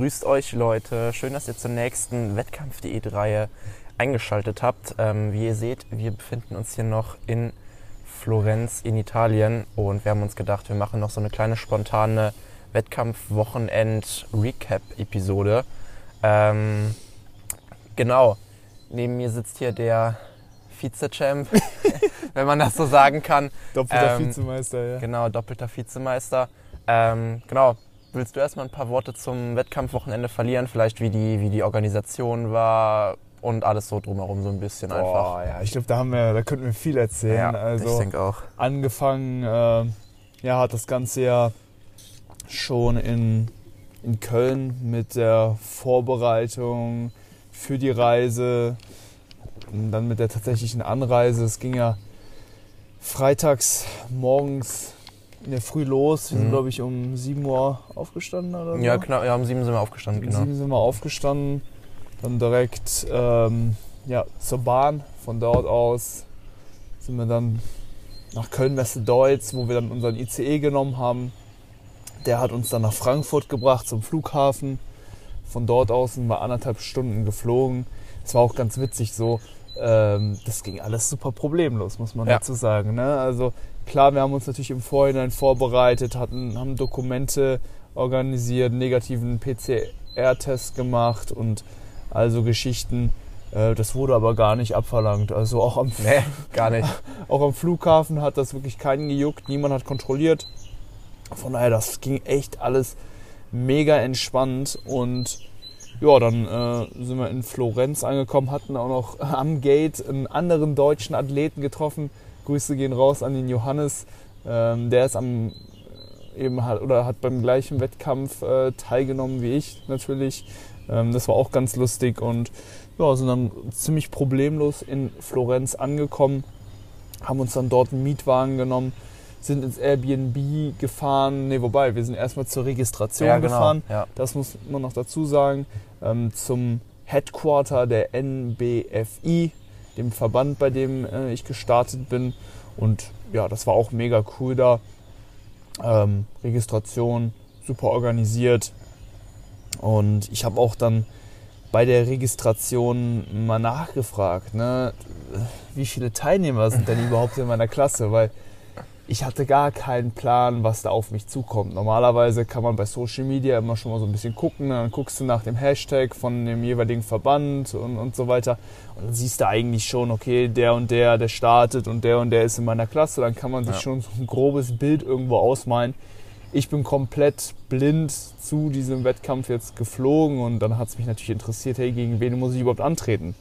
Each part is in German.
Grüßt euch Leute. Schön, dass ihr zur nächsten Wettkampf.de-Reihe eingeschaltet habt. Ähm, wie ihr seht, wir befinden uns hier noch in Florenz in Italien und wir haben uns gedacht, wir machen noch so eine kleine spontane Wettkampf-Wochenend-Recap-Episode. Ähm, genau, neben mir sitzt hier der Vize-Champ, wenn man das so sagen kann. Doppelter Ähm, Vizemeister, ja. Genau, doppelter Vizemeister. Ähm, genau, willst du erstmal ein paar Worte zum Wettkampfwochenende verlieren? Vielleicht wie die, wie die Organisation war und alles so drumherum so ein bisschen einfach. Boah, ja, ich glaube, da haben wir, da könnten wir viel erzählen. Ja, ich also denke auch. angefangen, äh, ja, hat das Ganze ja schon in, in Köln mit der Vorbereitung für die Reise, und dann mit der tatsächlichen Anreise. Es ging ja freitags morgens in der Früh los. Wir sind, Mhm. glaube ich, um 7 Uhr aufgestanden oder so. Ja, knapp, ja, um sieben sind wir aufgestanden, Um genau. sieben sind wir aufgestanden, dann direkt ähm, ja, zur Bahn. Von dort aus sind wir dann nach Köln-Messe-Deutz, wo wir dann unseren ICE genommen haben. Der hat uns dann nach Frankfurt gebracht zum Flughafen. Von dort aus sind wir anderthalb Stunden geflogen. Es war auch ganz witzig so. Ähm, das ging alles super problemlos, muss man Ja. dazu sagen. Ne? Also klar, wir haben uns natürlich im Vorhinein vorbereitet, hatten, haben Dokumente organisiert, negativen PCR-Test gemacht und also Geschichten. Äh, das wurde aber gar nicht abverlangt. Also auch am, Nee, gar nicht. auch am Flughafen hat das wirklich keinen gejuckt, niemand hat kontrolliert. Von daher, das ging echt alles mega entspannt und ja, dann äh, sind wir in Florenz angekommen, hatten auch noch am Gate einen anderen deutschen Athleten getroffen. Grüße gehen raus an den Johannes. Ähm, der ist am eben hat oder hat beim gleichen Wettkampf äh, teilgenommen wie ich natürlich. Ähm, das war auch ganz lustig und ja, sind dann ziemlich problemlos in Florenz angekommen, haben uns dann dort einen Mietwagen genommen, sind ins Airbnb gefahren. Ne, wobei, wir sind erstmal zur Registration ja, genau. gefahren. Ja. Das muss man noch dazu sagen. Ähm, zum Headquarter der NBFI, dem Verband, bei dem äh, ich gestartet bin. Und ja, das war auch mega cool da. Ähm, Registration super organisiert. Und ich habe auch dann bei der Registration mal nachgefragt, ne, wie viele Teilnehmer sind denn überhaupt in meiner Klasse? Weil ich hatte gar keinen Plan, was da auf mich zukommt. Normalerweise kann man bei Social Media immer schon mal so ein bisschen gucken. ne? Dann guckst du nach dem Hashtag von dem jeweiligen Verband und, und so weiter. Und dann siehst du eigentlich schon, okay, der und der, der startet und der und der ist in meiner Klasse. Dann kann man sich Ja. schon so ein grobes Bild irgendwo ausmalen. Ich bin komplett blind zu diesem Wettkampf jetzt geflogen und dann hat es mich natürlich interessiert, hey, gegen wen muss ich überhaupt antreten?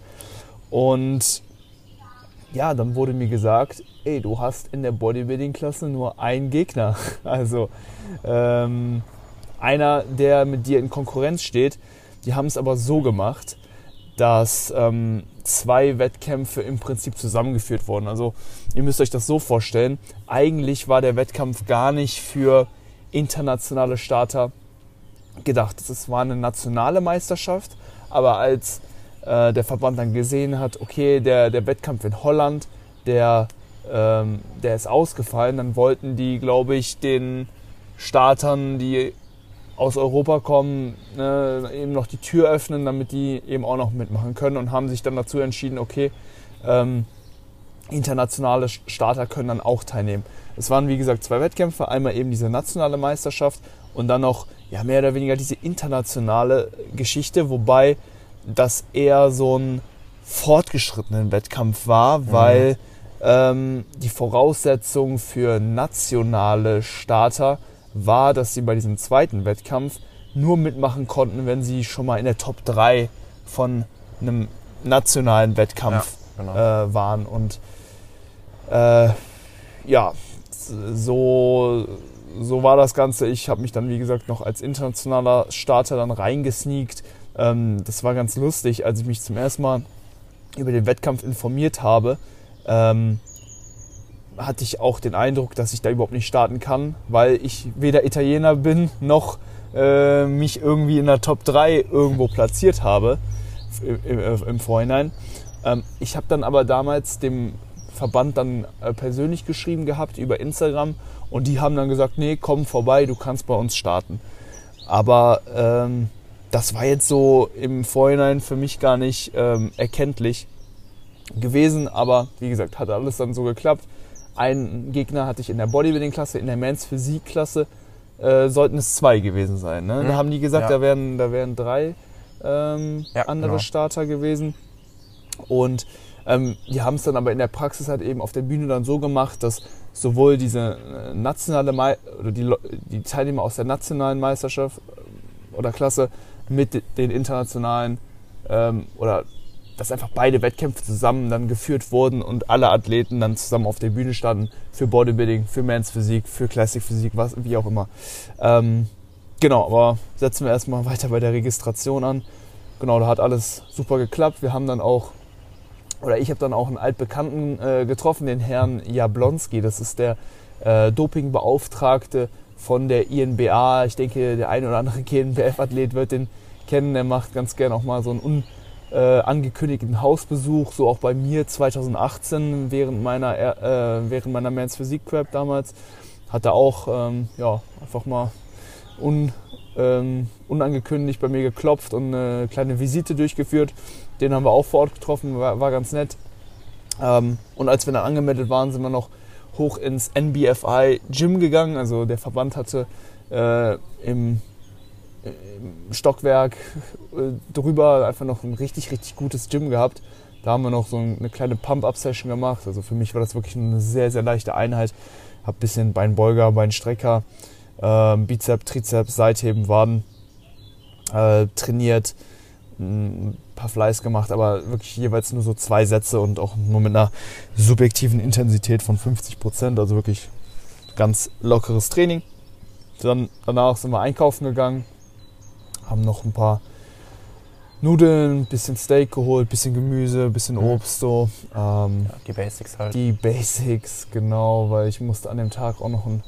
Und ja, dann wurde mir gesagt, ey, du hast in der Bodybuilding-Klasse nur einen Gegner. Also ähm, einer, der mit dir in Konkurrenz steht. Die haben es aber so gemacht, dass ähm, zwei Wettkämpfe im Prinzip zusammengeführt wurden. Also ihr müsst euch das so vorstellen. Eigentlich war der Wettkampf gar nicht für internationale Starter gedacht. Es war eine nationale Meisterschaft, aber als äh, der Verband dann gesehen hat, okay, der, der Wettkampf in Holland, der, ähm, der ist ausgefallen, dann wollten die, glaube ich, den Startern, die aus Europa kommen, ne, eben noch die Tür öffnen, damit die eben auch noch mitmachen können und haben sich dann dazu entschieden, okay, ähm, internationale Starter können dann auch teilnehmen. Es waren wie gesagt zwei Wettkämpfe, einmal eben diese nationale Meisterschaft und dann noch ja, mehr oder weniger diese internationale Geschichte, wobei das eher so ein fortgeschrittenen Wettkampf war, weil ähm, die Voraussetzung für nationale Starter war, dass sie bei diesem zweiten Wettkampf nur mitmachen konnten, wenn sie schon mal in der Top 3 von einem nationalen Wettkampf Ja, genau. äh, waren. Und äh, ja, so, so war das Ganze. Ich habe mich dann, wie gesagt, noch als internationaler Starter dann reingesneakt. Ähm, das war ganz lustig, als ich mich zum ersten Mal über den Wettkampf informiert habe. Ähm, hatte ich auch den Eindruck, dass ich da überhaupt nicht starten kann, weil ich weder Italiener bin noch äh, mich irgendwie in der Top 3 irgendwo platziert habe im, im, im Vorhinein. Ähm, ich habe dann aber damals dem Verband dann äh, persönlich geschrieben gehabt über Instagram und die haben dann gesagt, nee, komm vorbei, du kannst bei uns starten. Aber ähm, das war jetzt so im Vorhinein für mich gar nicht ähm, erkenntlich gewesen. Aber wie gesagt, hat alles dann so geklappt. Ein Gegner hatte ich in der Bodybuilding-Klasse, in der Men's Physik-Klasse äh, sollten es zwei gewesen sein. Ne? Mhm. Da haben die gesagt, ja. da wären, da wären drei ähm, ja, andere genau. Starter gewesen. Und ähm, die haben es dann aber in der Praxis halt eben auf der Bühne dann so gemacht, dass sowohl diese äh, nationale Me oder die, die Teilnehmer aus der nationalen Meisterschaft äh, oder Klasse mit den internationalen ähm, oder dass einfach beide Wettkämpfe zusammen dann geführt wurden und alle Athleten dann zusammen auf der Bühne standen für Bodybuilding, für Men's Physik, für Classic Physik, was, wie auch immer. Ähm, genau, aber setzen wir erstmal weiter bei der Registration an. Genau, da hat alles super geklappt. Wir haben dann auch, oder ich habe dann auch einen altbekannten äh, getroffen, den Herrn Jablonski. Das ist der äh, Dopingbeauftragte von der INBA. Ich denke, der eine oder andere GNBF-Athlet wird den kennen. Der macht ganz gern auch mal so einen un äh, Hausbesuch, so auch bei mir 2018 während meiner, äh, während meiner Men's Physik Prep damals, hat er auch ähm, ja, einfach mal un, ähm, unangekündigt bei mir geklopft und eine kleine Visite durchgeführt. Den haben wir auch vor Ort getroffen, war, war ganz nett. Ähm, und als wir dann angemeldet waren, sind wir noch hoch ins NBFI Gym gegangen. Also der Verband hatte äh, im Stockwerk äh, drüber einfach noch ein richtig, richtig gutes Gym gehabt. Da haben wir noch so eine kleine Pump-Up-Session gemacht. Also für mich war das wirklich eine sehr, sehr leichte Einheit. Hab ein bisschen Beinbeuger, Beinstrecker, äh, Bizep, Trizeps, Seitheben, Waden äh, trainiert, ein paar Fleiß gemacht, aber wirklich jeweils nur so zwei Sätze und auch nur mit einer subjektiven Intensität von 50 Prozent. Also wirklich ganz lockeres Training. Dann danach sind wir einkaufen gegangen, haben noch ein paar Nudeln, ein bisschen Steak geholt, ein bisschen Gemüse, ein bisschen mhm. Obst so. Ähm, ja, die Basics halt. Die Basics, genau, weil ich musste an dem Tag auch noch ein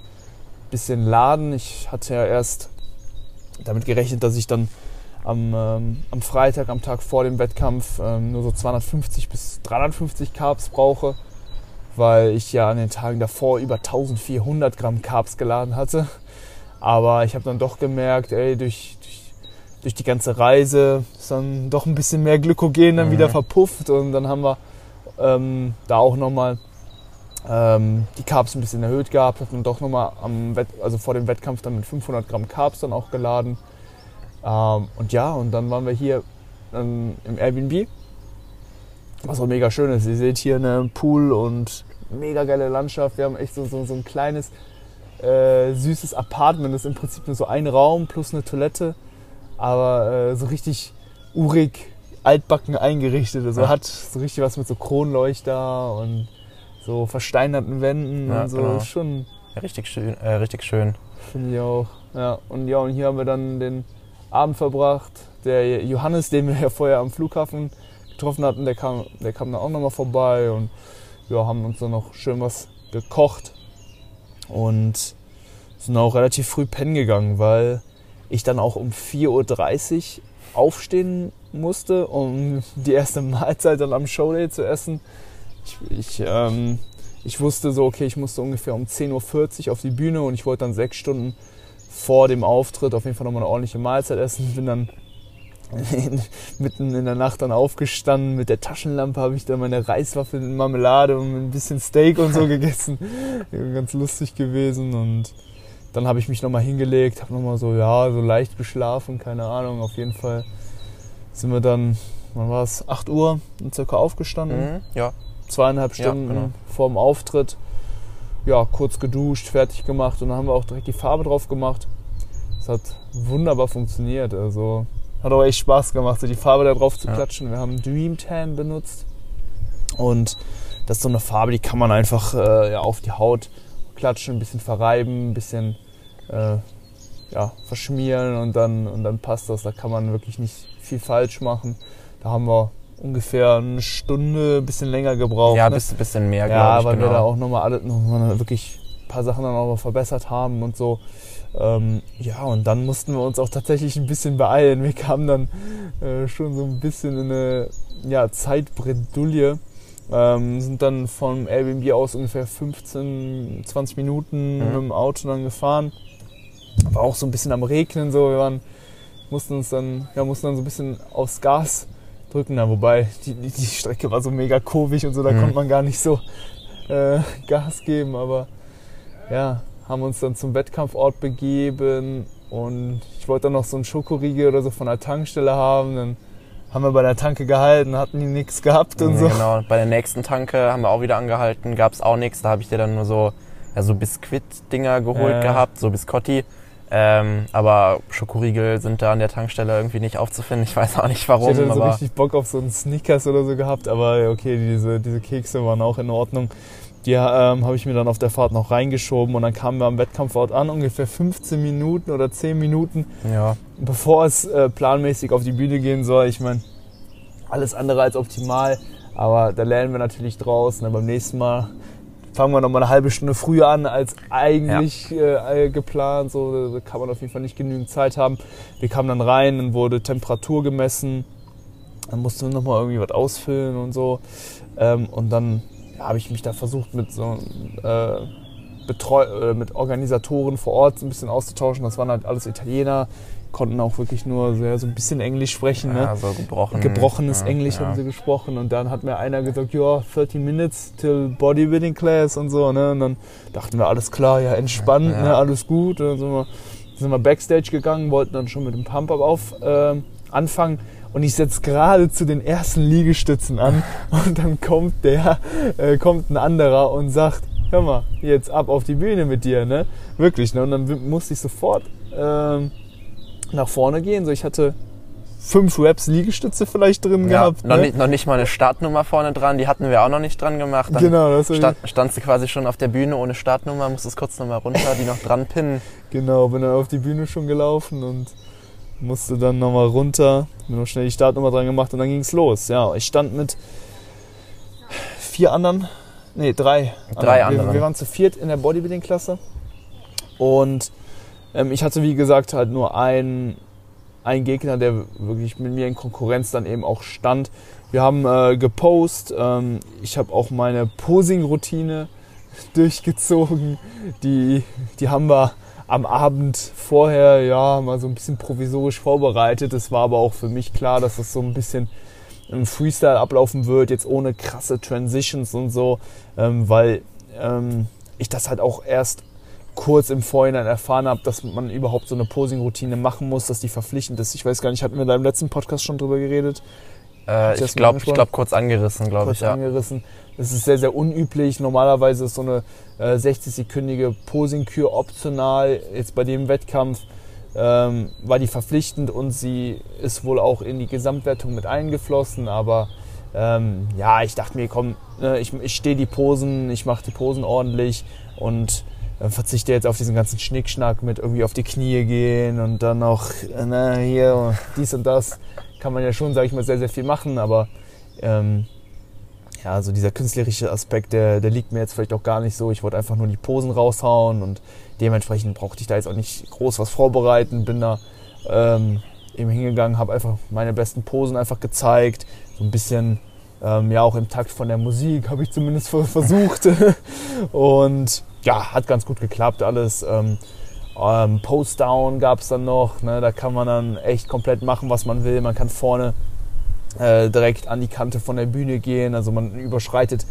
bisschen laden. Ich hatte ja erst damit gerechnet, dass ich dann am, ähm, am Freitag, am Tag vor dem Wettkampf, ähm, nur so 250 bis 350 Carbs brauche, weil ich ja an den Tagen davor über 1400 Gramm Carbs geladen hatte. Aber ich habe dann doch gemerkt, ey, durch, durch die ganze Reise ist dann doch ein bisschen mehr Glykogen dann mhm. wieder verpufft und dann haben wir ähm, da auch nochmal ähm, die Carbs ein bisschen erhöht gehabt, hat man doch nochmal am Wett also vor dem Wettkampf dann mit 500 Gramm Carbs dann auch geladen. Ähm, und ja, und dann waren wir hier ähm, im Airbnb, was auch mega schön ist. Ihr seht hier einen Pool und mega geile Landschaft. Wir haben echt so, so, so ein kleines, äh, süßes Apartment. Das ist im Prinzip nur so ein Raum plus eine Toilette aber äh, so richtig urig, altbacken eingerichtet. Also ja. hat so richtig was mit so Kronleuchter und so versteinerten Wänden ja, und so. Genau. Schon ja, richtig schön. Äh, richtig schön. Finde ich auch. Ja, und ja, und hier haben wir dann den Abend verbracht. Der Johannes, den wir ja vorher am Flughafen getroffen hatten, der kam, der kam dann auch nochmal vorbei und ja, haben uns dann noch schön was gekocht und sind auch relativ früh pennen gegangen, weil ich dann auch um 4.30 Uhr aufstehen musste, um die erste Mahlzeit dann am Showday zu essen. Ich, ich, ähm, ich wusste so, okay, ich musste ungefähr um 10.40 Uhr auf die Bühne und ich wollte dann sechs Stunden vor dem Auftritt auf jeden Fall nochmal eine ordentliche Mahlzeit essen. Bin dann mitten in der Nacht dann aufgestanden. Mit der Taschenlampe habe ich dann meine Reiswaffeln in Marmelade und ein bisschen Steak und so gegessen. Ganz lustig gewesen und dann habe ich mich nochmal hingelegt, habe nochmal so, ja, so leicht geschlafen, keine Ahnung. Auf jeden Fall sind wir dann, wann war es, 8 Uhr circa aufgestanden. Mhm, ja. Zweieinhalb Stunden ja, genau. vor dem Auftritt. Ja, kurz geduscht, fertig gemacht und dann haben wir auch direkt die Farbe drauf gemacht. Das hat wunderbar funktioniert. Also hat auch echt Spaß gemacht, so die Farbe da drauf zu ja. klatschen. Wir haben Dream Tan benutzt und das ist so eine Farbe, die kann man einfach äh, ja, auf die Haut klatschen, ein bisschen verreiben, ein bisschen äh, ja, verschmieren und dann, und dann passt das. Da kann man wirklich nicht viel falsch machen. Da haben wir ungefähr eine Stunde, ein bisschen länger gebraucht. Ja, ein ne? bisschen, bisschen mehr, glaube ja, ich. Ja, weil genau. wir da auch nochmal alle, noch mal wirklich ein paar Sachen dann auch noch verbessert haben und so. Ähm, ja, und dann mussten wir uns auch tatsächlich ein bisschen beeilen. Wir kamen dann äh, schon so ein bisschen in eine ja, Zeitbredouille. Ähm, sind dann vom Airbnb aus ungefähr 15, 20 Minuten mhm. mit dem Auto dann gefahren. War auch so ein bisschen am Regnen, so. Wir waren, mussten uns dann, ja, mussten dann so ein bisschen aufs Gas drücken. Na, wobei die, die Strecke war so mega kurvig und so, da mhm. konnte man gar nicht so äh, Gas geben. Aber ja, haben uns dann zum Wettkampfort begeben und ich wollte dann noch so einen Schokoriegel oder so von der Tankstelle haben. Dann haben wir bei der Tanke gehalten, hatten die nichts gehabt und ja, so. Genau, bei der nächsten Tanke haben wir auch wieder angehalten, gab es auch nichts. Da habe ich dir dann nur so, ja, so Biskuit-Dinger geholt äh. gehabt, so Biscotti. Ähm, aber Schokoriegel sind da an der Tankstelle irgendwie nicht aufzufinden. Ich weiß auch nicht warum. Ich hätte so richtig Bock auf so einen Snickers oder so gehabt, aber okay, diese, diese Kekse waren auch in Ordnung. Die ähm, habe ich mir dann auf der Fahrt noch reingeschoben und dann kamen wir am Wettkampfort an, ungefähr 15 Minuten oder 10 Minuten, ja. bevor es äh, planmäßig auf die Bühne gehen soll. Ich meine, alles andere als optimal, aber da lernen wir natürlich draus. Ne? Beim nächsten Mal fangen wir noch mal eine halbe Stunde früher an als eigentlich ja. äh, geplant. So da kann man auf jeden Fall nicht genügend Zeit haben. Wir kamen dann rein, dann wurde Temperatur gemessen, dann mussten wir noch mal irgendwie was ausfüllen und so. Ähm, und dann habe ich mich da versucht mit so äh, Betreu äh, mit Organisatoren vor Ort ein bisschen auszutauschen. Das waren halt alles Italiener, konnten auch wirklich nur sehr, so ein bisschen Englisch sprechen. Ne? Ja, so gebrochen, Gebrochenes ja, Englisch ja. haben sie gesprochen. Und dann hat mir einer gesagt, ja, 30 Minutes till Bodybuilding Class und so. Ne? Und dann dachten wir, alles klar, ja, entspannt, Ne? alles gut. Und dann sind wir, sind wir Backstage gegangen, wollten dann schon mit dem Pump-Up auf äh, anfangen und ich setze gerade zu den ersten Liegestützen an und dann kommt der, äh, kommt ein anderer und sagt, hör mal, jetzt ab auf die Bühne mit dir, ne? Wirklich, ne? Und dann musste ich sofort ähm, nach vorne gehen. So, ich hatte fünf Raps Liegestütze vielleicht drin ja, gehabt. Noch, ne? nicht, noch nicht mal eine Startnummer vorne dran, die hatten wir auch noch nicht dran gemacht. Dann genau, das stand, standst du quasi schon auf der Bühne ohne Startnummer, musstest kurz nochmal runter, die noch dran pinnen. Genau, bin dann auf die Bühne schon gelaufen und musste dann nochmal runter, mir noch schnell die Startnummer dran gemacht und dann ging es los. Ja, ich stand mit vier anderen, nee, drei. Drei anderen. Wir, wir waren zu viert in der Bodybuilding-Klasse und ähm, ich hatte, wie gesagt, halt nur einen, einen Gegner, der wirklich mit mir in Konkurrenz dann eben auch stand. Wir haben äh, gepostet, ähm, ich habe auch meine Posing-Routine durchgezogen. Die, die haben wir am Abend vorher ja mal so ein bisschen provisorisch vorbereitet. Es war aber auch für mich klar, dass das so ein bisschen im Freestyle ablaufen wird, jetzt ohne krasse Transitions und so, ähm, weil ähm, ich das halt auch erst kurz im Vorhinein erfahren habe, dass man überhaupt so eine Posing-Routine machen muss, dass die verpflichtend ist. Ich weiß gar nicht, hatten wir da im letzten Podcast schon drüber geredet? Äh, ich glaube, glaub, kurz angerissen, glaube ich. Ja. angerissen. Das ist sehr, sehr unüblich. Normalerweise ist so eine äh, 60-sekündige Posing-Kür optional. Jetzt bei dem Wettkampf ähm, war die verpflichtend und sie ist wohl auch in die Gesamtwertung mit eingeflossen. Aber ähm, ja, ich dachte mir, komm, äh, ich, ich stehe die Posen, ich mache die Posen ordentlich und äh, verzichte jetzt auf diesen ganzen Schnickschnack mit irgendwie auf die Knie gehen und dann noch na, hier dies und das. Kann man ja schon, sage ich mal, sehr, sehr viel machen, aber ähm, ja, also dieser künstlerische Aspekt, der, der liegt mir jetzt vielleicht auch gar nicht so. Ich wollte einfach nur die Posen raushauen und dementsprechend brauchte ich da jetzt auch nicht groß was vorbereiten. Bin da ähm, eben hingegangen, habe einfach meine besten Posen einfach gezeigt. So ein bisschen, ähm, ja, auch im Takt von der Musik habe ich zumindest versucht. und ja, hat ganz gut geklappt alles. Ähm, ähm, Post-Down gab es dann noch. Ne? Da kann man dann echt komplett machen, was man will. Man kann vorne äh, direkt an die Kante von der Bühne gehen. Also man überschreitet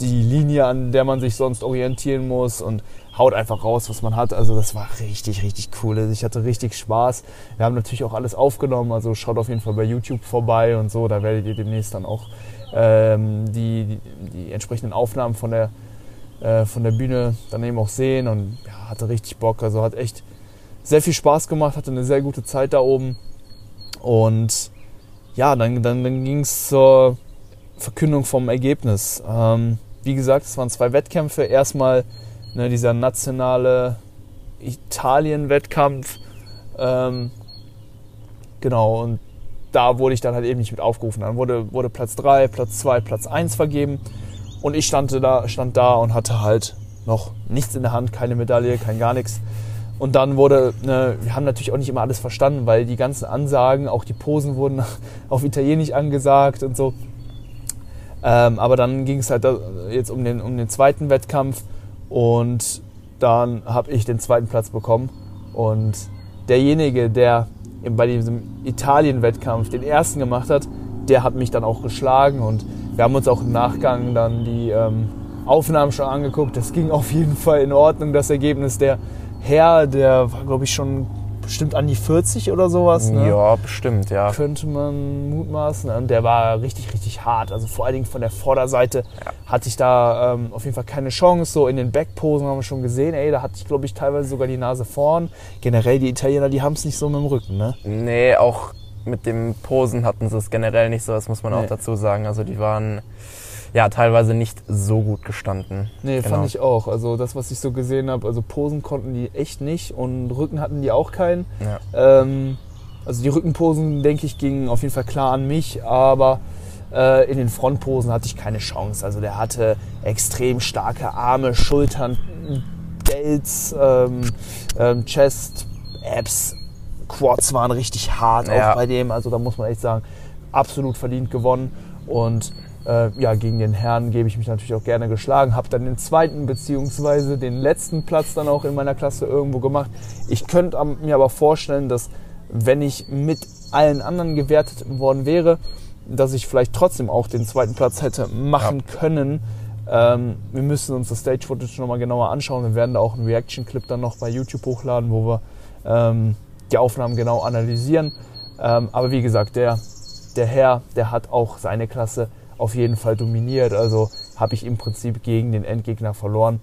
die Linie, an der man sich sonst orientieren muss und haut einfach raus, was man hat. Also das war richtig, richtig cool. Also ich hatte richtig Spaß. Wir haben natürlich auch alles aufgenommen. Also schaut auf jeden Fall bei YouTube vorbei und so. Da werdet ihr demnächst dann auch ähm, die, die, die, entsprechenden Aufnahmen von der, äh, von der Bühne dann eben auch sehen. Und ja, hatte richtig Bock. Also hat echt sehr viel Spaß gemacht. Hatte eine sehr gute Zeit da oben. Und ja, dann, dann, dann ging es zur Verkündung vom Ergebnis. Ähm, wie gesagt, es waren zwei Wettkämpfe. Erstmal ne, dieser nationale Italien-Wettkampf. Ähm, genau, und da wurde ich dann halt eben nicht mit aufgerufen. Dann wurde, wurde Platz 3, Platz 2, Platz 1 vergeben. Und ich stand da, stand da und hatte halt noch nichts in der Hand, keine Medaille, kein gar nichts. Und dann wurde, ne, wir haben natürlich auch nicht immer alles verstanden, weil die ganzen Ansagen, auch die Posen wurden auf Italienisch angesagt und so. Ähm, aber dann ging es halt jetzt um den, um den zweiten Wettkampf und dann habe ich den zweiten Platz bekommen. Und derjenige, der bei diesem Italien-Wettkampf den ersten gemacht hat, der hat mich dann auch geschlagen und wir haben uns auch im Nachgang dann die ähm, Aufnahmen schon angeguckt. Das ging auf jeden Fall in Ordnung, das Ergebnis. Der Herr, der war, glaube ich, schon bestimmt an die 40 oder sowas. Ne? Ja, bestimmt, ja. Könnte man mutmaßen. Und der war richtig, richtig hart. Also vor allen Dingen von der Vorderseite Ja. hatte ich da ähm, auf jeden Fall keine Chance. So in den Backposen haben wir schon gesehen, ey, da hatte ich, glaube ich, teilweise sogar die Nase vorn. Generell, die Italiener, die haben es nicht so mit dem Rücken, ne? Nee, auch mit dem Posen hatten sie es generell nicht so, das muss man Nee. auch dazu sagen. Also die waren ja teilweise nicht so gut gestanden. Nee, Genau. fand ich auch. Also das, was ich so gesehen habe, also Posen konnten die echt nicht und Rücken hatten die auch keinen. Ja. Ähm, also die Rückenposen, denke ich, gingen auf jeden Fall klar an mich, aber äh, in den Frontposen hatte ich keine Chance. Also der hatte extrem starke Arme, Schultern, Delts, ähm, ähm, Chest, Abs, Quads waren richtig hart Ja. auch bei dem. Also da muss man echt sagen, absolut verdient gewonnen. Und äh, ja, gegen den Herrn gebe ich mich natürlich auch gerne geschlagen. Habe dann den zweiten beziehungsweise den letzten Platz dann auch in meiner Klasse irgendwo gemacht. Ich könnte mir aber vorstellen, dass wenn ich mit allen anderen gewertet worden wäre, dass ich vielleicht trotzdem auch den zweiten Platz hätte machen können. Ähm, wir müssen uns das Stage Footage nochmal genauer anschauen. Wir werden da auch einen Reaction-Clip dann noch bei YouTube hochladen, wo wir ähm, die Aufnahmen genau analysieren. Ähm, aber wie gesagt, der, der Herr, der hat auch seine Klasse auf jeden Fall dominiert. Also habe ich im Prinzip gegen den Endgegner verloren.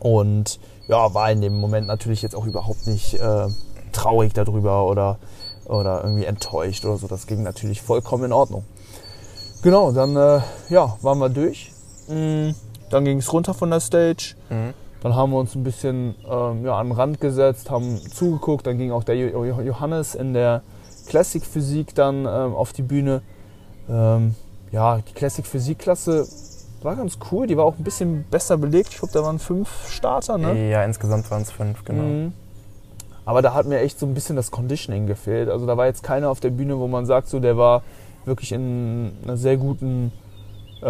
Und ja, war in dem Moment natürlich jetzt auch überhaupt nicht äh, traurig darüber oder, oder irgendwie enttäuscht oder so. Das ging natürlich vollkommen in Ordnung. Genau, dann äh, ja, waren wir durch. Mm, Dann ging es runter von der Stage. Mhm. Dann haben wir uns ein bisschen ähm, ja, an den Rand gesetzt, haben zugeguckt. Dann ging auch der Jo- Jo- Johannes in der Classic Physik dann ähm, auf die Bühne. Ähm, ja, die Classic Physik Klasse war ganz cool. Die war auch ein bisschen besser belegt. Ich glaube, da waren fünf Starter. Ne? Ja, insgesamt waren es fünf, genau. Mhm. Aber da hat mir echt so ein bisschen das Conditioning gefehlt. Also da war jetzt keiner auf der Bühne, wo man sagt, so der war wirklich in einer sehr guten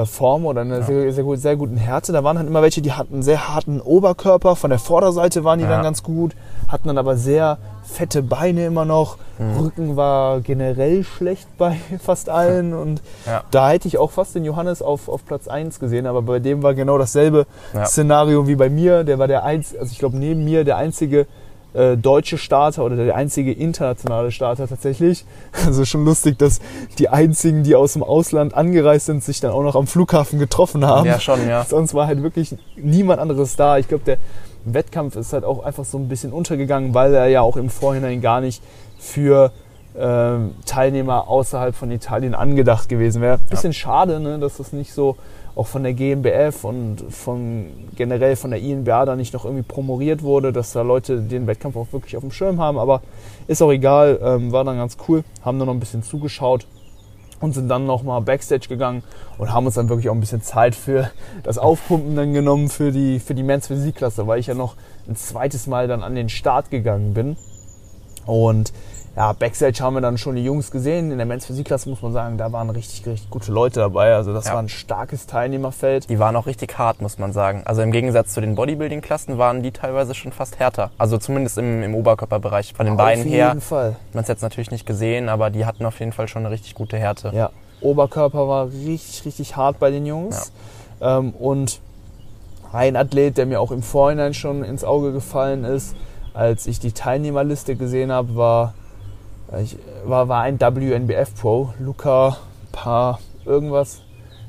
Form oder einer Ja. sehr, sehr, sehr guten Härte. Da waren halt immer welche, die hatten einen sehr harten Oberkörper. Von der Vorderseite waren die Ja. dann ganz gut, hatten dann aber sehr fette Beine immer noch. Mhm. Rücken war generell schlecht bei fast allen und Ja. da hätte ich auch fast den Johannes auf, auf Platz 1 gesehen, aber bei dem war genau dasselbe. Szenario wie bei mir. Der war der einzige, also ich glaube neben mir der einzige äh, deutsche Starter oder der einzige internationale Starter tatsächlich. Also schon lustig, dass die einzigen, die aus dem Ausland angereist sind, sich dann auch noch am Flughafen getroffen haben. Ja, schon, ja. Sonst war halt wirklich niemand anderes da. Ich glaube, der Wettkampf ist halt auch einfach so ein bisschen untergegangen, weil er ja auch im Vorhinein gar nicht für ähm, Teilnehmer außerhalb von Italien angedacht gewesen wäre. Bisschen schade, ne, dass das nicht so auch von der GmbF und von generell von der INBA da nicht noch irgendwie promoriert wurde, dass da Leute den Wettkampf auch wirklich auf dem Schirm haben. Aber ist auch egal, ähm, war dann ganz cool. Haben dann noch ein bisschen zugeschaut und sind dann nochmal Backstage gegangen und haben uns dann wirklich auch ein bisschen Zeit für das Aufpumpen dann genommen für die, für die Men's Physikklasse, weil ich ja noch ein zweites Mal dann an den Start gegangen bin. Und ja, Backstage haben wir dann schon die Jungs gesehen. In der Men's Physikklasse muss man sagen, da waren richtig, richtig gute Leute dabei. Also das Ja. war ein starkes Teilnehmerfeld. Die waren auch richtig hart, muss man sagen. Also im Gegensatz zu den Bodybuilding-Klassen waren die teilweise schon fast härter. Also zumindest im, im Oberkörperbereich. Von den Beinen Auf her jeden Fall. man es jetzt natürlich nicht gesehen, aber die hatten auf jeden Fall schon eine richtig gute Härte. Ja, Oberkörper war richtig, richtig hart bei den Jungs. Ähm, und ein Athlet, der mir auch im Vorhinein schon ins Auge gefallen ist, als ich die Teilnehmerliste gesehen habe, war, ich, war, war ein WNBF Pro, Luca Paar irgendwas.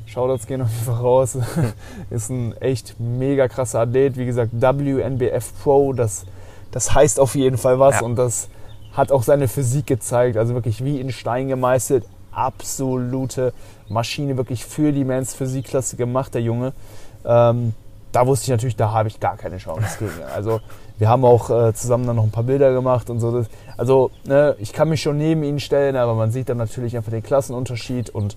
Shoutouts gehen auf jeden Fall raus. ist ein echt mega krasser Athlet. Wie gesagt, WNBF Pro, das, das heißt auf jeden Fall was Ja. und das hat auch seine Physik gezeigt. Also wirklich wie in Stein gemeißelt. Absolute Maschine, wirklich für die Men's Physikklasse gemacht, der Junge. Ähm, da wusste ich natürlich, da habe ich gar keine Chance gegen. Also wir haben auch äh, zusammen dann noch ein paar Bilder gemacht und so. Das, also ne, ich kann mich schon neben ihn stellen, aber man sieht dann natürlich einfach den Klassenunterschied und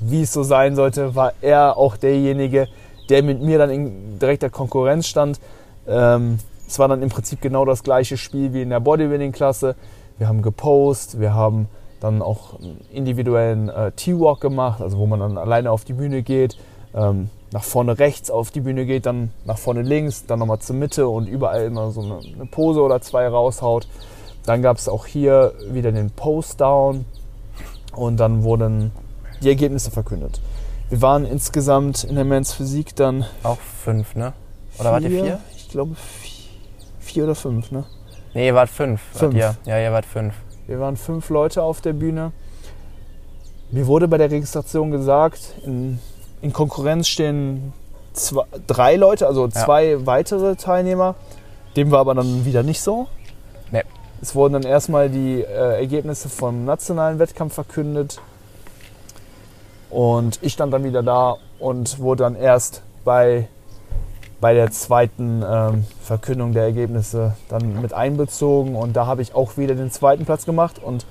wie es so sein sollte, war er auch derjenige, der mit mir dann in direkter Konkurrenz stand. Ähm, es war dann im Prinzip genau das gleiche Spiel wie in der Bodybuilding-Klasse. Wir haben gepostet, wir haben dann auch einen individuellen äh, T-Walk gemacht, also wo man dann alleine auf die Bühne geht. Ähm, nach vorne rechts auf die Bühne geht, dann nach vorne links, dann nochmal zur Mitte und überall immer so eine, eine Pose oder zwei raushaut. Dann gab es auch hier wieder den Post-Down und dann wurden die Ergebnisse verkündet. Wir waren insgesamt in der Men's Physik dann. Auch fünf, ne? Oder wart ihr vier? Ich glaube vier, vier oder fünf, ne? Nee, ihr wart fünf. Fünf. Wart ihr. Ja, ihr wart fünf. Wir waren fünf Leute auf der Bühne. Mir wurde bei der Registration gesagt, in, in Konkurrenz stehen zwei, drei Leute, also zwei weitere Teilnehmer. Dem war aber dann wieder nicht so. Nee. Es wurden dann erstmal die äh, Ergebnisse vom nationalen Wettkampf verkündet. Und ich stand dann wieder da und wurde dann erst bei, bei der zweiten ähm, Verkündung der Ergebnisse dann mit einbezogen. Und da habe ich auch wieder den zweiten Platz gemacht. Und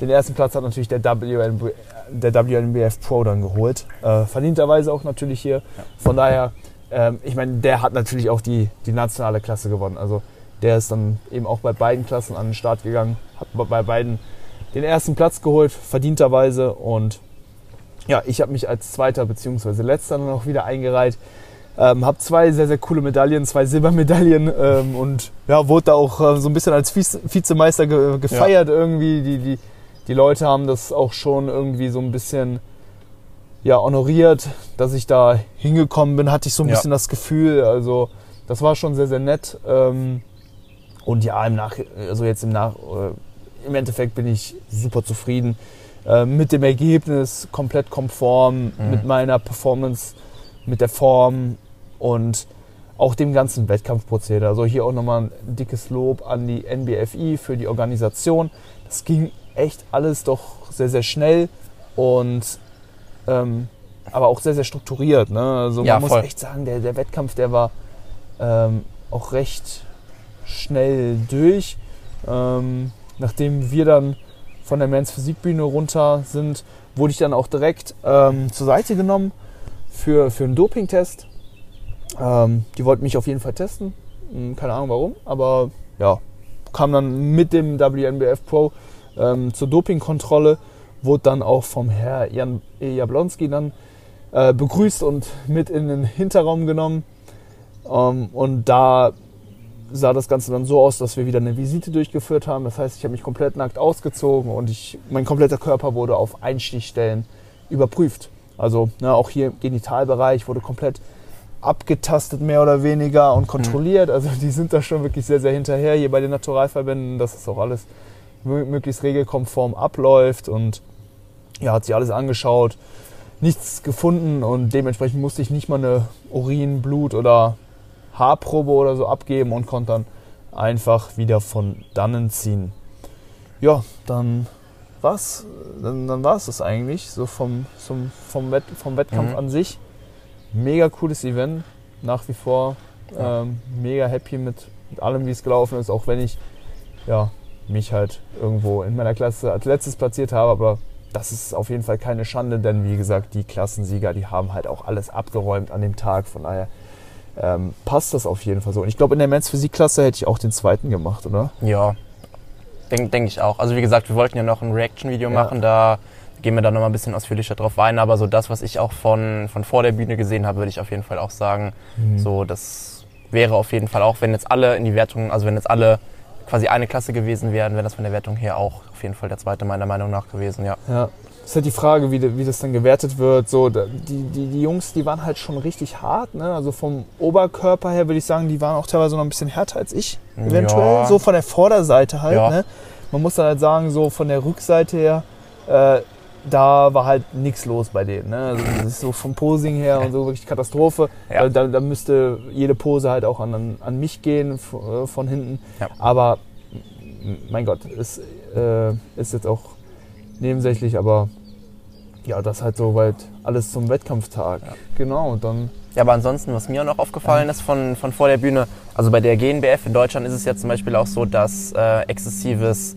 den ersten Platz hat natürlich der, WNB, der WNBF Pro dann geholt. Äh, verdienterweise auch natürlich hier. Von daher, ähm, ich meine, der hat natürlich auch die, die nationale Klasse gewonnen. Also der ist dann eben auch bei beiden Klassen an den Start gegangen, hat bei beiden den ersten Platz geholt, verdienterweise. Und ja, ich habe mich als Zweiter bzw. Letzter dann auch wieder eingereiht. Ähm, habe zwei sehr, sehr coole Medaillen, zwei Silbermedaillen ähm, und ja, wurde da auch äh, so ein bisschen als Vize Vizemeister ge gefeiert ja. irgendwie. Die, die, die Leute haben das auch schon irgendwie so ein bisschen ja, honoriert, dass ich da hingekommen bin, hatte ich so ein ja. bisschen das Gefühl. Also das war schon sehr, sehr nett. Ähm, und ja, im Nach also jetzt im Nach äh, im Endeffekt bin ich super zufrieden äh, mit dem Ergebnis, komplett konform mhm. mit meiner Performance, mit der Form und auch dem ganzen Wettkampfprozedere. Also hier auch nochmal ein dickes Lob an die NBFI für die Organisation. Das ging echt alles doch sehr, sehr schnell und ähm, aber auch sehr, sehr strukturiert. Ne? Also man ja, muss echt sagen, der, der Wettkampf, der war ähm, auch recht schnell durch. Ähm, nachdem wir dann von der Men's Physikbühne runter sind, wurde ich dann auch direkt ähm, zur Seite genommen für, für einen Dopingtest. Ähm, die wollten mich auf jeden Fall testen. Hm, keine Ahnung warum, aber ja, kam dann mit dem WNBF Pro ähm, zur Dopingkontrolle, wurde dann auch vom Herr Jan Jablonski dann äh, begrüßt und mit in den Hinterraum genommen. Ähm, und da sah das Ganze dann so aus, dass wir wieder eine Visite durchgeführt haben. Das heißt, ich habe mich komplett nackt ausgezogen und ich, mein kompletter Körper wurde auf Einstichstellen überprüft. Also ne, auch hier im Genitalbereich wurde komplett abgetastet, mehr oder weniger, und kontrolliert. Also die sind da schon wirklich sehr, sehr hinterher hier bei den Naturalverbänden, das auch alles möglichst regelkonform abläuft. Und ja, hat sich alles angeschaut, nichts gefunden und dementsprechend musste ich nicht mal eine Urin, Blut oder Haarprobe oder so abgeben und konnte dann einfach wieder von dannen ziehen. Ja, dann was? Dann, dann war es das eigentlich, so vom, zum, vom, Wett, vom Wettkampf mhm. an sich. Mega cooles Event, nach wie vor. Ähm, mega happy mit, mit allem, wie es gelaufen ist, auch wenn ich ja, mich halt irgendwo in meiner Klasse als letztes platziert habe, aber das ist auf jeden Fall keine Schande, denn wie gesagt, die Klassensieger, die haben halt auch alles abgeräumt an dem Tag. Von daher ähm, passt das auf jeden Fall so. Und ich glaube, in der Men's Physikklasse hätte ich auch den zweiten gemacht, oder? Ja, denke denk ich auch. Also wie gesagt, wir wollten ja noch ein Reaction-Video ja. machen, da gehen wir da nochmal ein bisschen ausführlicher drauf ein. Aber so das, was ich auch von, von vor der Bühne gesehen habe, würde ich auf jeden Fall auch sagen. Mhm. So, das wäre auf jeden Fall auch, wenn jetzt alle in die Wertung, also wenn jetzt alle quasi eine Klasse gewesen wären, wäre das von der Wertung her auch auf jeden Fall der zweite meiner Meinung nach gewesen, ja. Ja, ist halt die Frage, wie, wie das dann gewertet wird. So, die, die, die Jungs, die waren halt schon richtig hart. Ne? Also vom Oberkörper her würde ich sagen, die waren auch teilweise noch ein bisschen härter als ich, eventuell. Ja. So von der Vorderseite halt. Ja. Ne? Man muss dann halt sagen, so von der Rückseite her, äh, da war halt nichts los bei denen. Ne? Also das ist so vom Posing her und so wirklich Katastrophe. Ja. Da, da, müsste jede Pose halt auch an, an mich gehen äh, von hinten. Ja. Aber mein Gott, es äh, ist jetzt auch nebensächlich, aber ja, das halt soweit alles zum Wettkampftag. Ja. Genau, und dann. Ja, aber ansonsten, was mir auch noch aufgefallen ist von, von vor der Bühne, also bei der GNBF in Deutschland ist es ja zum Beispiel auch so, dass äh, exzessives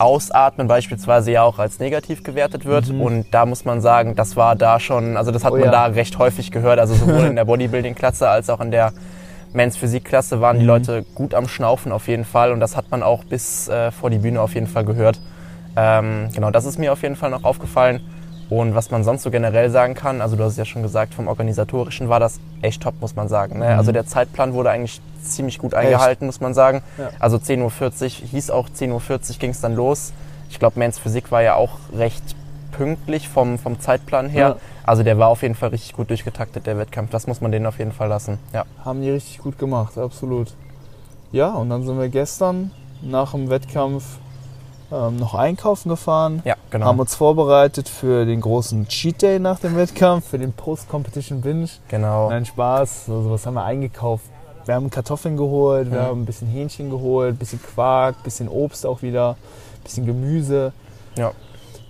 Ausatmen beispielsweise ja auch als negativ gewertet wird. Mhm. Und da muss man sagen, das war da schon, also das hat oh, man ja. da recht häufig gehört, also sowohl in der Bodybuilding-Klasse als auch in der Men's Physik-Klasse waren mhm. die Leute gut am Schnaufen auf jeden Fall. Und das hat man auch bis äh, vor die Bühne auf jeden Fall gehört. Ähm, genau, das ist mir auf jeden Fall noch aufgefallen. Und was man sonst so generell sagen kann, also du hast es ja schon gesagt, vom Organisatorischen war das echt top, muss man sagen. Ne? Mhm. Also der Zeitplan wurde eigentlich ziemlich gut eingehalten, muss man sagen. Ja. Also 10.40 Uhr hieß auch 10.40 Uhr ging es dann los. Ich glaube, Mans Physik war ja auch recht pünktlich vom, vom Zeitplan her. Ja. Also der war auf jeden Fall richtig gut durchgetaktet, der Wettkampf. Das muss man denen auf jeden Fall lassen. Ja, Haben die richtig gut gemacht, absolut. Ja, und dann sind wir gestern nach dem Wettkampf ähm, noch einkaufen gefahren. ja genau. Haben uns vorbereitet für den großen Cheat Day nach dem Wettkampf, für den Post-Competition Binge. genau. Nein, Spaß. Also, was haben wir eingekauft? Wir haben Kartoffeln geholt, wir Mhm. haben ein bisschen Hähnchen geholt, ein bisschen Quark, ein bisschen Obst auch wieder, ein bisschen Gemüse. Ja.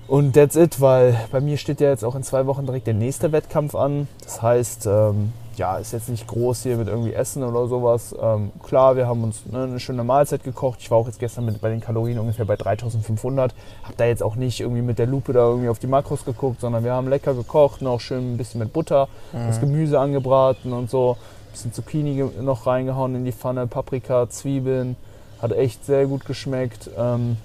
Und that's it, weil bei mir steht ja jetzt auch in zwei Wochen direkt der nächste Wettkampf an. Das heißt, ähm, ja, ist jetzt nicht groß hier mit irgendwie Essen oder sowas. Ähm, klar, wir haben uns ne, eine schöne Mahlzeit gekocht. Ich war auch jetzt gestern mit, bei den Kalorien ungefähr bei 3500. Hab da jetzt auch nicht irgendwie mit der Lupe da irgendwie auf die Makros geguckt, sondern wir haben lecker gekocht, noch schön ein bisschen mit Butter, das Gemüse angebraten und so. Ein bisschen Zucchini noch reingehauen in die Pfanne, Paprika, Zwiebeln. Hat echt sehr gut geschmeckt. Ähm,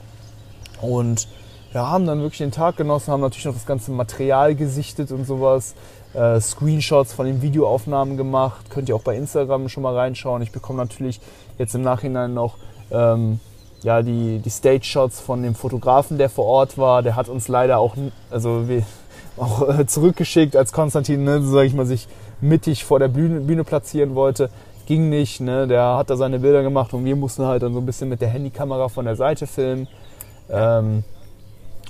und ja, haben dann wirklich den Tag genossen, haben natürlich noch das ganze Material gesichtet und sowas. Äh, Screenshots von den Videoaufnahmen gemacht. Könnt ihr auch bei Instagram schon mal reinschauen. Ich bekomme natürlich jetzt im Nachhinein noch ähm, ja, die, die Stage-Shots von dem Fotografen, der vor Ort war. Der hat uns leider auch, also wir, auch äh, zurückgeschickt, als Konstantin, ne, so sag ich mal, sich mittig vor der Bühne, Bühne platzieren wollte. Ging nicht, ne? der hat da seine Bilder gemacht und wir mussten halt dann so ein bisschen mit der Handykamera von der Seite filmen. Ähm,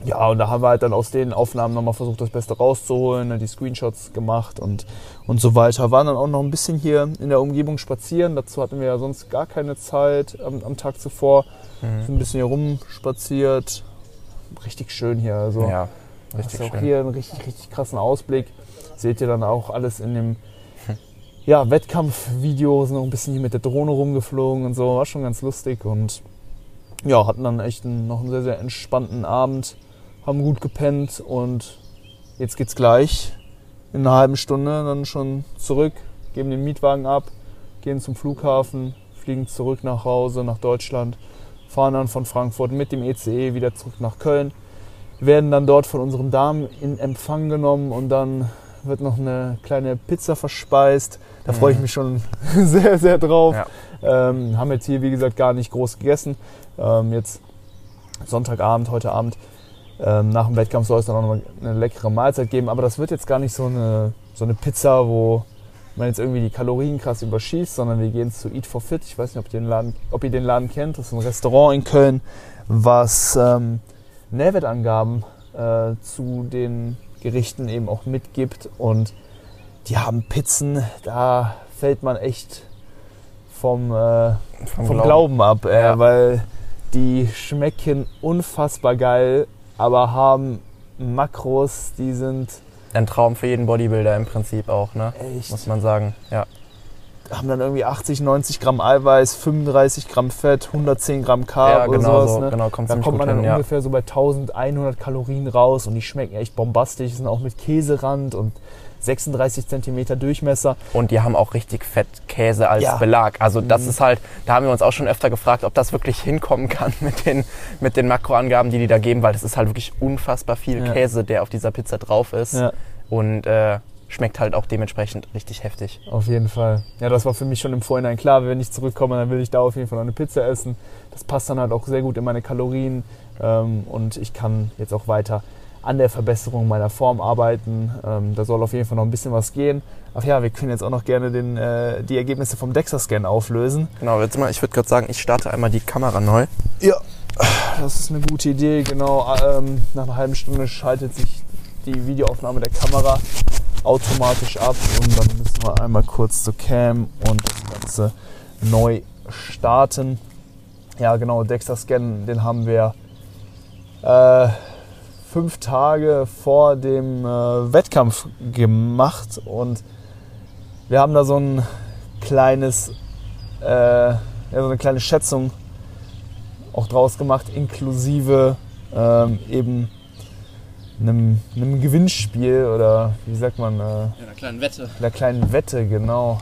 ja, und da haben wir halt dann aus den Aufnahmen nochmal versucht, das Beste rauszuholen, ne, die Screenshots gemacht und, und so weiter. Waren dann auch noch ein bisschen hier in der Umgebung spazieren. Dazu hatten wir ja sonst gar keine Zeit am, am Tag zuvor. Mhm. So ein bisschen hier rumspaziert. Richtig schön hier. Also, Ja, Hast richtig auch schön. hier einen richtig, richtig krassen Ausblick. Seht ihr dann auch alles in dem ja, Wettkampfvideo, sind auch ein bisschen hier mit der Drohne rumgeflogen und so. War schon ganz lustig und ja, hatten dann echt einen, noch einen sehr, sehr entspannten Abend. Haben gut gepennt und jetzt geht's gleich in einer halben Stunde dann schon zurück, geben den Mietwagen ab, gehen zum Flughafen, fliegen zurück nach Hause, nach Deutschland, fahren dann von Frankfurt mit dem ECE wieder zurück nach Köln werden dann dort von unseren Damen in Empfang genommen und dann wird noch eine kleine Pizza verspeist. Da freue ich Mhm. mich schon sehr, sehr drauf. Ja. Ähm, haben jetzt hier, wie gesagt, gar nicht groß gegessen. Ähm, jetzt Sonntagabend, heute Abend, ähm, nach dem Wettkampf soll es dann auch noch eine leckere Mahlzeit geben. Aber das wird jetzt gar nicht so eine, so eine Pizza, wo man jetzt irgendwie die Kalorien krass überschießt, sondern wir gehen zu Eat for Fit. Ich weiß nicht, ob ihr den Laden, ob ihr den Laden kennt. Das ist ein Restaurant in Köln, was ähm, Nährwertangaben äh, zu den Gerichten eben auch mitgibt. Und die haben Pizzen, da fällt man echt vom, äh, Vom, vom Glauben. Glauben, ab, äh, Ja. weil die schmecken unfassbar geil, aber haben Makros, die sind Ein Traum für jeden Bodybuilder im Prinzip auch, ne? echt, Muss man sagen. Ja. haben dann irgendwie 80, 90 Gramm Eiweiß, 35 Gramm Fett, 110 Gramm Carb ja, oder genau sowas. so. ne? Genau, kommt Da kommt man dann hin, ja. ungefähr so bei 1100 Kalorien raus und die schmecken echt bombastisch, sind auch mit Käserand und 36 Zentimeter Durchmesser. Und die haben auch richtig fett Käse als Ja. Belag. Also das Mhm. ist halt, da haben wir uns auch schon öfter gefragt, ob das wirklich hinkommen kann mit den, mit den Makroangaben, die die da geben, weil das ist halt wirklich unfassbar viel Ja. Käse, der auf dieser Pizza drauf ist. Ja, Und äh, schmeckt halt auch dementsprechend richtig heftig. auf jeden Fall. Ja, das war für mich schon im Vorhinein klar, wenn ich zurückkomme, dann will ich da auf jeden Fall noch eine Pizza essen. Das passt dann halt auch sehr gut in meine Kalorien ähm, und ich kann jetzt auch weiter an der Verbesserung meiner Form arbeiten. Ähm, da soll auf jeden Fall noch ein bisschen was gehen. Ach ja, wir können jetzt auch noch gerne den, äh, die Ergebnisse vom DEXA-Scan auflösen. Genau, jetzt mal, ich würde gerade sagen, ich starte einmal die Kamera neu. Ja, das ist eine gute Idee. Genau, ähm, nach einer halben Stunde schaltet sich die Videoaufnahme der Kamera automatisch ab und dann müssen wir einmal kurz zur Cam und das Ganze neu starten. Ja, genau, Dexter Scan, den haben wir äh, fünf Tage vor dem äh, Wettkampf gemacht und wir haben da so ein kleines, äh, ja, so eine kleine Schätzung auch draus gemacht, inklusive ähm, eben einem, einem Gewinnspiel oder wie sagt man, äh, Ja, eine kleine Wette. einer kleinen Wette, genau.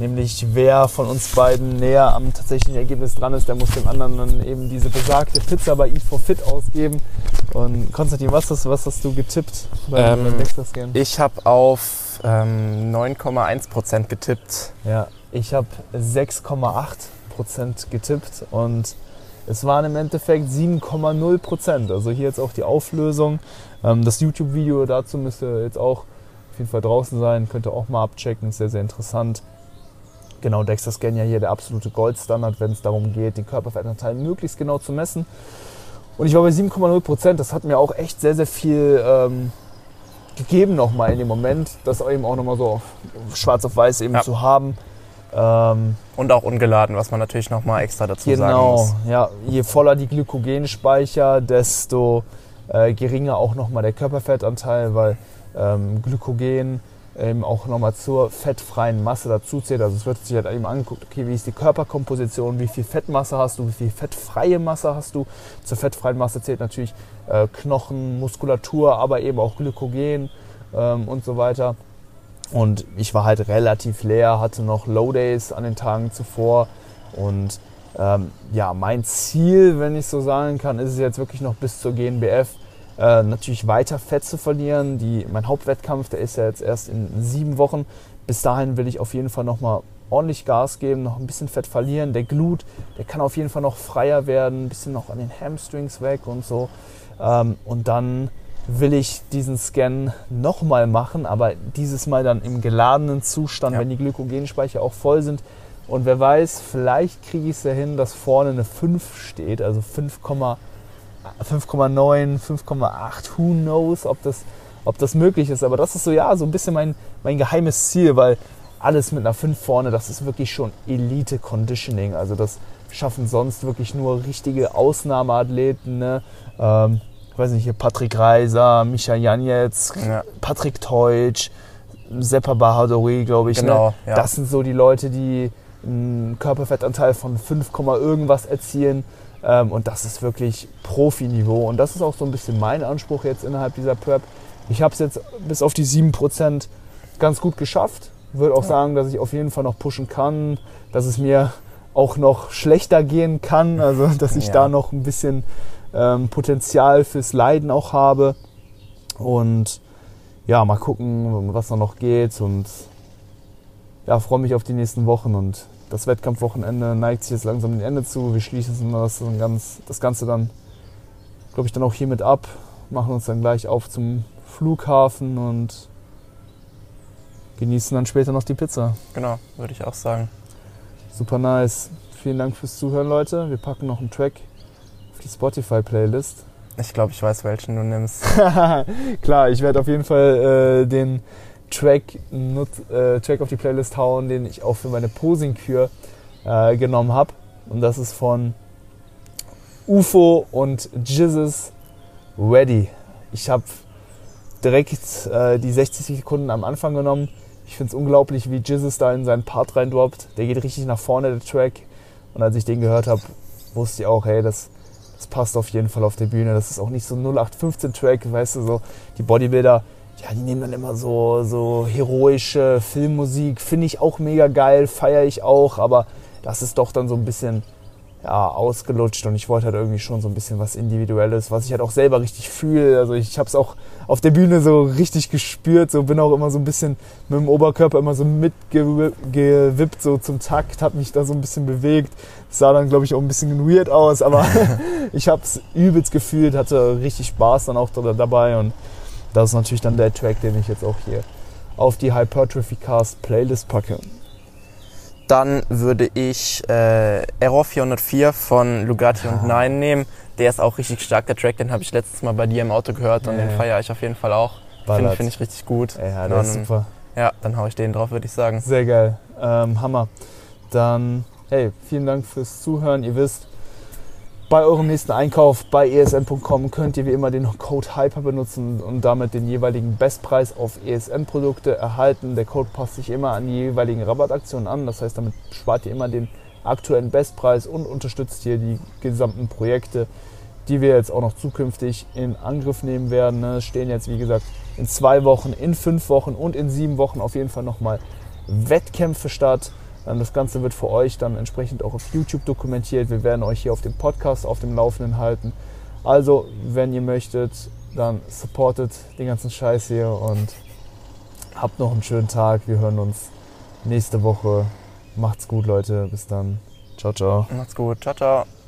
Nämlich wer von uns beiden näher am tatsächlichen Ergebnis dran ist, der muss dem anderen dann eben diese besagte Pizza bei Eat for Fit ausgeben. Und Konstantin, was hast, was hast du getippt beim ähm, Dexter-Scan? Ich habe auf ähm, 9,1% getippt. Ja, ich habe 6,8% getippt und es waren im Endeffekt 7,0%. Also hier jetzt auch die Auflösung. Ähm, das YouTube-Video dazu müsste jetzt auch auf jeden Fall draußen sein. Könnt ihr auch mal abchecken, ist sehr, sehr interessant. Genau, Dexter Scan ja hier der absolute Goldstandard, wenn es darum geht, den Körperfettanteil möglichst genau zu messen. Und ich war bei 7,0 Prozent. Das hat mir auch echt sehr, sehr viel ähm, gegeben nochmal in dem Moment, das eben auch nochmal so schwarz auf weiß eben ja. zu haben. Ähm, und auch ungeladen, was man natürlich nochmal extra dazu genau, sagen muss. Genau, ja. Je voller die Glykogenspeicher, desto äh, geringer auch nochmal der Körperfettanteil, weil ähm, Glykogen eben auch nochmal zur fettfreien Masse dazu zählt. Also es wird sich halt eben angeguckt, okay, wie ist die Körperkomposition, wie viel Fettmasse hast du, wie viel fettfreie Masse hast du. Zur fettfreien Masse zählt natürlich äh, Knochen, Muskulatur, aber eben auch Glykogen ähm, und so weiter. Und ich war halt relativ leer, hatte noch Low Days an den Tagen zuvor. Und ähm, ja, mein Ziel, wenn ich so sagen kann, ist es jetzt wirklich noch bis zur GNBF äh, natürlich weiter Fett zu verlieren. Die, mein Hauptwettkampf, der ist ja jetzt erst in sieben Wochen. Bis dahin will ich auf jeden Fall nochmal ordentlich Gas geben, noch ein bisschen Fett verlieren. Der Glut, der kann auf jeden Fall noch freier werden, ein bisschen noch an den Hamstrings weg und so. Ähm, und dann will ich diesen Scan nochmal machen, aber dieses Mal dann im geladenen Zustand, ja. wenn die Glykogenspeicher auch voll sind. Und wer weiß, vielleicht kriege ich es ja hin, dass vorne eine 5 steht, also 5,8 5,9, 5,8, who knows, ob das, ob das möglich ist. Aber das ist so, ja, so ein bisschen mein, mein geheimes Ziel, weil alles mit einer 5 vorne, das ist wirklich schon Elite-Conditioning. Also das schaffen sonst wirklich nur richtige Ausnahmeathleten. Ne? Ähm, ich weiß nicht, hier Patrick Reiser, Micha Janetz, ja. Patrick Teutsch, Seppa Bahadouri, glaube ich. Ne? Genau, ne? ja. Das sind so die Leute, die einen Körperfettanteil von 5, irgendwas erzielen. Ähm, und das ist wirklich Profiniveau. Und das ist auch so ein bisschen mein Anspruch jetzt innerhalb dieser Prep. Ich habe es jetzt bis auf die 7% ganz gut geschafft. Würde auch ja. sagen, dass ich auf jeden Fall noch pushen kann, dass es mir auch noch schlechter gehen kann, also dass ich ja. da noch ein bisschen ähm, Potenzial fürs Leiden auch habe. Und ja, mal gucken, was da noch geht. Und ja, freue mich auf die nächsten Wochen und das Wettkampfwochenende neigt sich jetzt langsam dem Ende zu. Wir schließen das, ganz, das Ganze dann, glaube ich, dann auch hiermit ab, machen uns dann gleich auf zum Flughafen und genießen dann später noch die Pizza. Genau, würde ich auch sagen. Super nice. Vielen Dank fürs Zuhören, Leute. Wir packen noch einen Track auf die Spotify-Playlist. Ich glaube, ich weiß, welchen du nimmst. Klar, ich werde auf jeden Fall äh, den Track, nut, äh, Track auf die Playlist hauen, den ich auch für meine Posing-Kür äh, genommen habe. Und das ist von UFO und Jizzes Ready. Ich habe direkt äh, die 60 Sekunden am Anfang genommen. Ich finde es unglaublich, wie Jizzes da in seinen Part reindroppt. Der geht richtig nach vorne, der Track. Und als ich den gehört habe, wusste ich auch, hey, das, das passt auf jeden Fall auf der Bühne. Das ist auch nicht so 0815 Track, weißt du, so die Bodybuilder ja, die nehmen dann immer so, so heroische Filmmusik. Finde ich auch mega geil, feiere ich auch, aber das ist doch dann so ein bisschen ja, ausgelutscht und ich wollte halt irgendwie schon so ein bisschen was Individuelles, was ich halt auch selber richtig fühle. Also ich habe es auch auf der Bühne so richtig gespürt, so bin auch immer so ein bisschen mit dem Oberkörper immer so mitgewippt, so zum Takt, habe mich da so ein bisschen bewegt. Sah dann, glaube ich, auch ein bisschen weird aus, aber ich habe es übelst gefühlt, hatte richtig Spaß dann auch dabei und das ist natürlich dann der Track, den ich jetzt auch hier auf die Hypertrophy Cast Playlist packe. Dann würde ich äh, Error 404 von Lugatti ja. und Nein nehmen. Der ist auch richtig stark, der Track. Den habe ich letztes Mal bei dir im Auto gehört und ja, den feiere ich auf jeden Fall auch. Finde find ich richtig gut. Ja, der ist super. Ja, dann haue ich den drauf, würde ich sagen. Sehr geil. Ähm, Hammer. Dann, hey, vielen Dank fürs Zuhören. Ihr wisst, bei eurem nächsten Einkauf bei esn.com könnt ihr wie immer den Code HYPER benutzen und damit den jeweiligen Bestpreis auf ESN-Produkte erhalten. Der Code passt sich immer an die jeweiligen Rabattaktionen an. Das heißt, damit spart ihr immer den aktuellen Bestpreis und unterstützt hier die gesamten Projekte, die wir jetzt auch noch zukünftig in Angriff nehmen werden. Es stehen jetzt, wie gesagt, in zwei Wochen, in fünf Wochen und in sieben Wochen auf jeden Fall nochmal Wettkämpfe statt. Das Ganze wird für euch dann entsprechend auch auf YouTube dokumentiert. Wir werden euch hier auf dem Podcast auf dem Laufenden halten. Also, wenn ihr möchtet, dann supportet den ganzen Scheiß hier und habt noch einen schönen Tag. Wir hören uns nächste Woche. Macht's gut, Leute. Bis dann. Ciao, ciao. Macht's gut. Ciao, ciao.